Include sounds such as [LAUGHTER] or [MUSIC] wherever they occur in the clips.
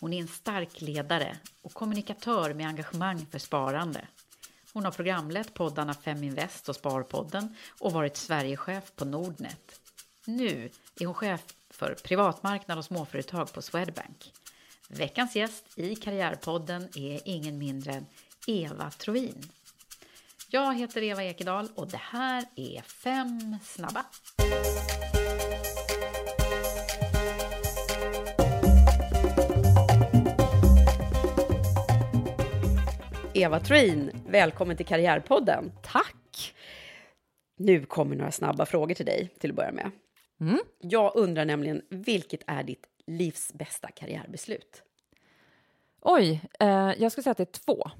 Hon är en stark ledare och kommunikatör med engagemang för sparande. Hon har programlett poddarna Feminvest och Sparpodden och varit Sverigechef på Nordnet. Nu är hon chef för privatmarknad och småföretag på Swedbank. Veckans gäst i Karriärpodden är ingen mindre än Eva Troin. Jag heter Eva Ekedal och det här är Fem snabba. Eva Troin, välkommen till Karriärpodden. Tack! Nu kommer några snabba frågor till dig till att börja med. Mm. Jag undrar nämligen, vilket är ditt livs bästa karriärbeslut? Oj, eh, jag skulle säga att det är två.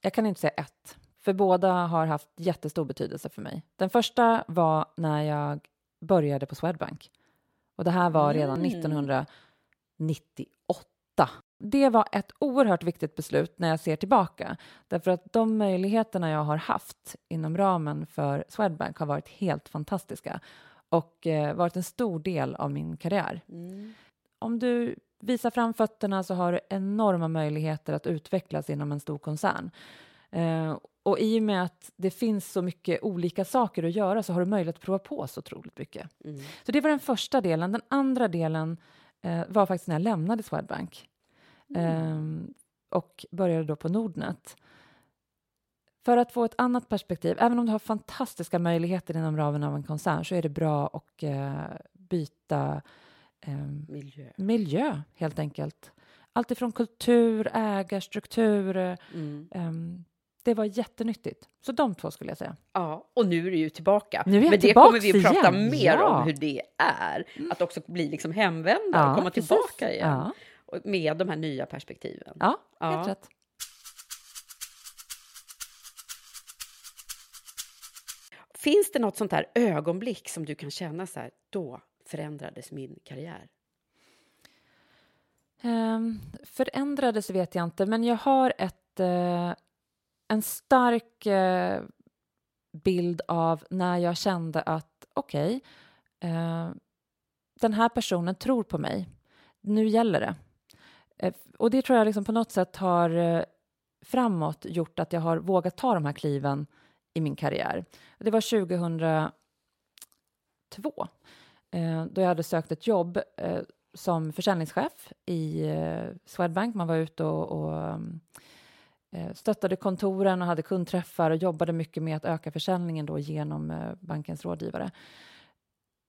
Jag kan inte säga ett, för båda har haft jättestor betydelse för mig. Den första var när jag började på Swedbank. Och det här var redan Mm. 1998. Det var ett oerhört viktigt beslut när jag ser tillbaka. Därför att de möjligheterna jag har haft inom ramen för Swedbank har varit helt fantastiska och eh, varit en stor del av min karriär. Om du visar fram fötterna så har du enorma möjligheter att utvecklas inom en stor koncern. Eh, och i och med att det finns så mycket olika saker att göra så har du möjlighet att prova på så otroligt mycket. Så det var den första delen. Den andra delen eh, var faktiskt när jag lämnade Swedbank Ehm, och började då på Nordnet. För att få ett annat perspektiv, även om du har fantastiska möjligheter inom ramen av en koncern så är det bra att eh, byta ehm, Miljö. miljö, helt enkelt. Allt ifrån kultur, ägarstruktur. eh, Mm. ehm, det var jättenyttigt. Så de två skulle jag säga. Ja, och nu är du ju tillbaka. Nu är jag Men det kommer vi att prata igen. mer Ja. om hur det är. Att också bli liksom hemvända och komma precis. tillbaka igen. Ja, Med de här nya perspektiven. ja, Ja. helt rätt. Finns det något sånt här ögonblick som du kan känna så här, då förändrades min karriär? Um, förändrades vet jag inte, men jag har ett, eh, en stark eh, bild av när jag kände att okej, eh, den här personen tror på mig. Nu gäller det. Eh, och det tror jag liksom på något sätt har eh, framåt gjort att jag har vågat ta de här kliven i min karriär. Det var 2002 eh, då jag hade sökt ett jobb som försäljningschef i Swedbank. Man var ute och, och stöttade kontoren och hade kundträffar och jobbade mycket med att öka försäljningen då genom bankens rådgivare.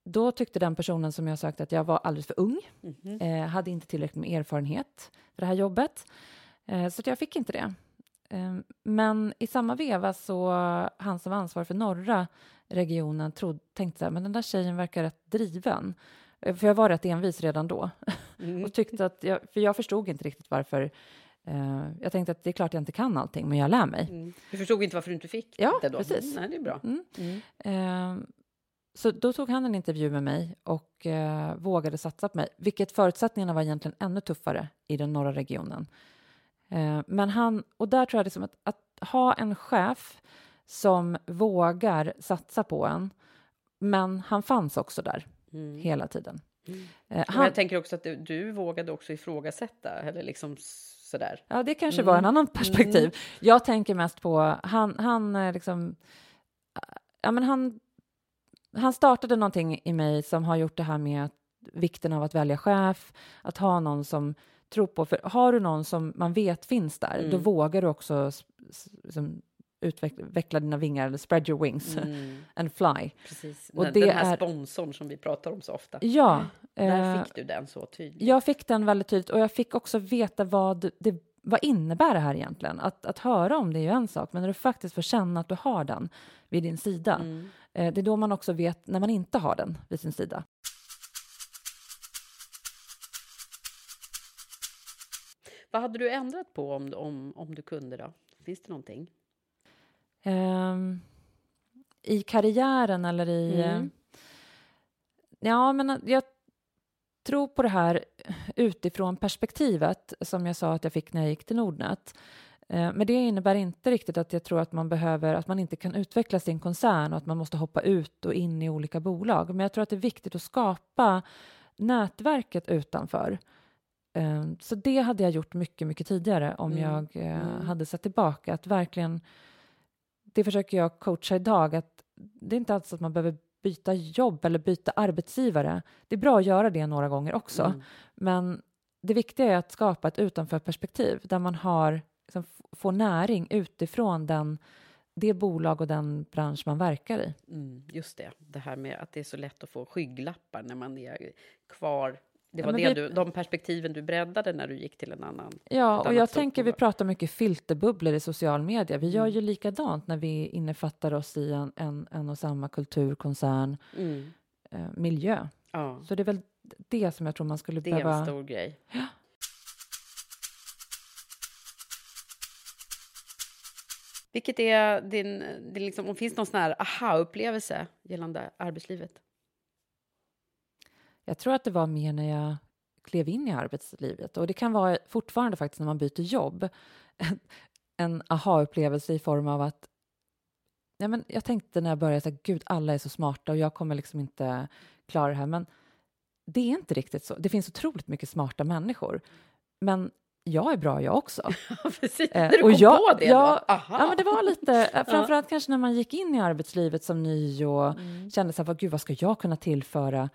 Då tyckte den personen som jag sökte att jag var alldeles för ung, Mhm. eh, hade inte tillräckligt med erfarenhet för det här jobbet, eh, så att jag fick inte det. Eh, men i samma veva så han som var ansvarig för norra regionen trodde, tänkte så här, men den där tjejen verkar rätt driven. Eh, För jag var rätt envis redan då. Mm. [LAUGHS] och tyckte att jag, för jag förstod inte riktigt varför. Eh, jag tänkte att det är klart jag inte kan allting, men jag lär mig. Mm. Du förstod inte varför du inte fick Ja, det då? precis. Mm, nej, det är bra. Mm. Mm. Så då tog han en intervju med mig och eh, vågade satsa på mig, vilket förutsättningarna var egentligen ännu tuffare i den norra regionen. Eh, men han, och där tror jag liksom att, att ha en chef som vågar satsa på en, men han fanns också där Mm. hela tiden. Mm. Eh, han, jag tänker också att du, du vågade också ifrågasätta, eller liksom sådär. Ja, det kanske Mm. var en annan perspektiv. Jag tänker mest på, han, han eh, liksom, ja men han, han startade någonting i mig som har gjort det här med att, vikten av att välja chef, att ha någon som tror på, för har du någon som man vet finns där, Mm. då vågar du också liksom, utveckla dina vingar, eller spread your wings Mm. [LAUGHS] and fly. Precis. Och den, det den här är- sponsorn som vi pratar om så ofta. Ja. Där eh, fick du den så tydligt. Jag fick den väldigt tydligt och jag fick också veta vad det vad innebär det här egentligen? Att, att höra om det är ju en sak, men när du faktiskt får känna att du har den vid din sida, Mm. eh, det är då man också vet när man inte har den vid sin sida. Vad hade du ändrat på om, om, om du kunde då? Finns det någonting? Ehm, I karriären eller i... Mm. eh, Ja, men jag tror på det här utifrån perspektivet som jag sa att jag fick när jag gick till Nordnet. Eh, Men det innebär inte riktigt att jag tror att man behöver, att man inte kan utveckla sin koncern och att man måste hoppa ut och in i olika bolag. Men jag tror att det är viktigt att skapa nätverket utanför. Eh, Så det hade jag gjort mycket, mycket tidigare om Mm. jag eh, Mm. hade sett tillbaka. Att verkligen, det försöker jag coacha idag, att det är inte alls att man behöver byta jobb eller byta arbetsgivare. Det är bra att göra det några gånger också. Mm. Men det viktiga är att skapa ett utanförperspektiv där man har, liksom, får näring utifrån den, det bolag och den bransch man verkar i. Mm, just det, det här med att det är så lätt att få skygglappar när man är kvar. Det Ja, var men det vi- du, de perspektiven du breddade när du gick till en annan. Ja, och jag tänker vi pratar mycket filterbubblor i social media. Vi gör Mm. ju likadant när vi innefattar oss i en, en, en och samma kultur, koncern, Mm. eh, miljö. Ja, Så det är väl det som jag tror man skulle det är behöva... en stor grej. Vilket är din, det är liksom, om finns någon sån här aha-upplevelse gällande arbetslivet? Jag tror att det var mer när jag klev in i arbetslivet och det kan vara fortfarande faktiskt när man byter jobb. [LAUGHS] En aha-upplevelse i form av att ja, men jag tänkte när jag började att gud, alla är så smarta och jag kommer liksom inte klara det här. Men det är inte riktigt så. Det finns otroligt mycket smarta människor. Men jag är bra jag också. [LAUGHS] Precis, Eh, när du och kom jag- på det ja, då? Aha. Ja, men det var lite, eh, [LAUGHS] framförallt kanske när man gick in i arbetslivet som ny och kände så här, gud, vad ska jag kunna tillföra?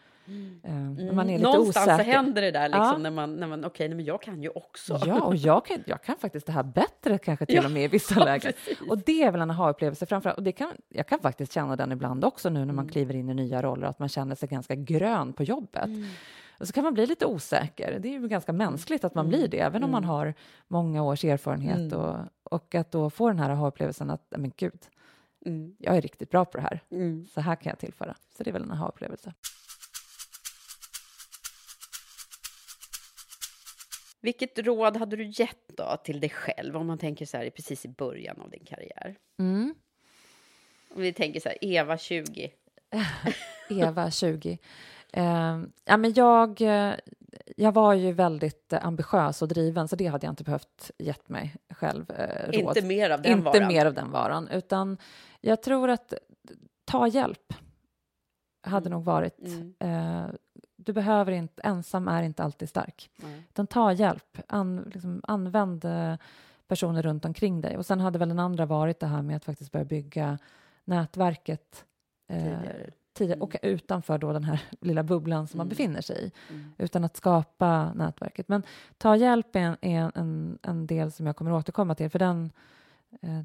Eh, när man är lite Mm. Någonstans osäker. så händer det där liksom Ja. när man, när man okej, nej, men jag kan ju också. Ja, och jag kan, jag kan faktiskt det här bättre kanske till Ja, och med i [LAUGHS] vissa ja, lägen. precis. Och det är väl en aha-upplevelse framförallt. Och det kan, jag kan faktiskt känna den ibland också nu när Mm. man kliver in i nya roller, att man känner sig ganska grön på jobbet. Och så kan man bli lite osäker. Det är ju ganska mänskligt att man Mm. blir det, även om man har många års erfarenhet. Och, och att då få den här aha-upplevelsen att, men gud, Mm. jag är riktigt bra på det här. Mm. Så här kan jag tillföra. Så det är väl en aha-upplevelse. Vilket råd hade du gett då till dig själv om man tänker så här precis i början av din karriär? Mm. Om vi tänker så här, Eva 20. [LAUGHS] Eva, 20. Eh, ja, men jag, eh, jag var ju väldigt eh, ambitiös och driven, så det hade jag inte behövt gett mig själv eh, råd. Inte mer av den inte varan. mer av den varan, utan jag tror att ta hjälp hade nog varit... Mm. Eh, du behöver inte, ensam är inte alltid stark. Nej. Utan ta hjälp, An, liksom, använd eh, personer runt omkring dig. Och sen hade väl den andra varit det här med att faktiskt börja bygga nätverket eh, Tidigare. Tidigare och utanför då den här [LAUGHS] lilla bubblan som man Mm. befinner sig i, Mm. utan att skapa nätverket. Men ta hjälp är en, är en, en del som jag kommer att återkomma till, för den... Eh,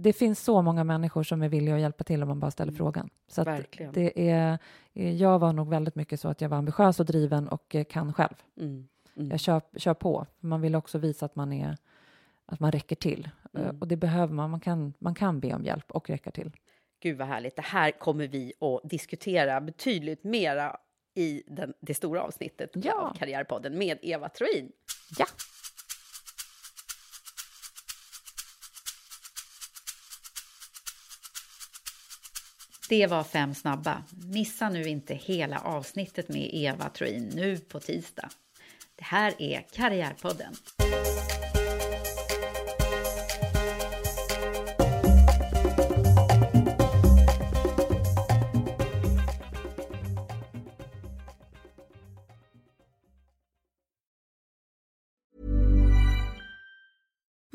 det finns så många människor som är villiga att hjälpa till om man bara ställer Mm. frågan. Så det är, eh, jag var nog väldigt mycket så att jag var ambitiös och driven och eh, kan själv. Mm. Mm. Jag kör, kör på. Man vill också visa att man, är, att man räcker till. Eh, Mm. Och det behöver man. Man kan, man kan be om hjälp och räcka till. Gud vad härligt. Det här kommer vi att diskutera betydligt mera i den, det stora avsnittet Ja. av Karriärpodden med Eva Troin. Ja. Det var fem snabba. Missa nu inte hela avsnittet med Eva Troin nu på tisdag. Det här är Karriärpodden.